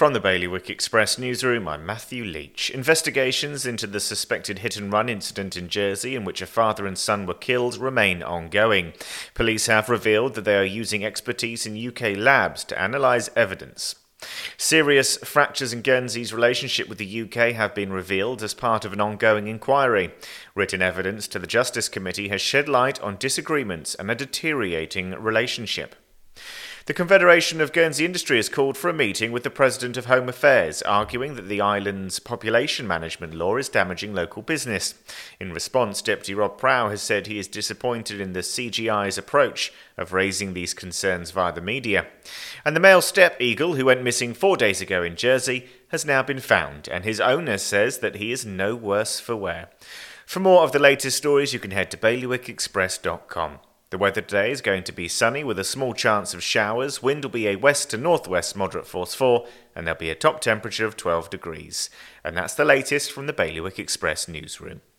From the Bailiwick Express newsroom, I'm Matthew Leach. Investigations into the suspected hit and run incident in Jersey, in which a father and son were killed, remain ongoing. Police have revealed that they are using expertise in UK labs to analyse evidence. Serious fractures in Guernsey's relationship with the UK have been revealed as part of an ongoing inquiry. Written evidence to the Justice Committee has shed light on disagreements and a deteriorating relationship. The Confederation of Guernsey Industry has called for a meeting with the President of Home Affairs, arguing that the island's population management law is damaging local business. In response, Deputy Rob Prow has said he is disappointed in the CGI's approach of raising these concerns via the media. And the male steppe eagle, who went missing four days ago in Jersey, has now been found, and his owner says that he is no worse for wear. For more of the latest stories, you can head to bailiwickexpress.com. The weather today is going to be sunny with a small chance of showers. Wind will be a west to northwest moderate force 4, and there'll be a top temperature of 12 degrees. And that's the latest from the Bailiwick Express newsroom.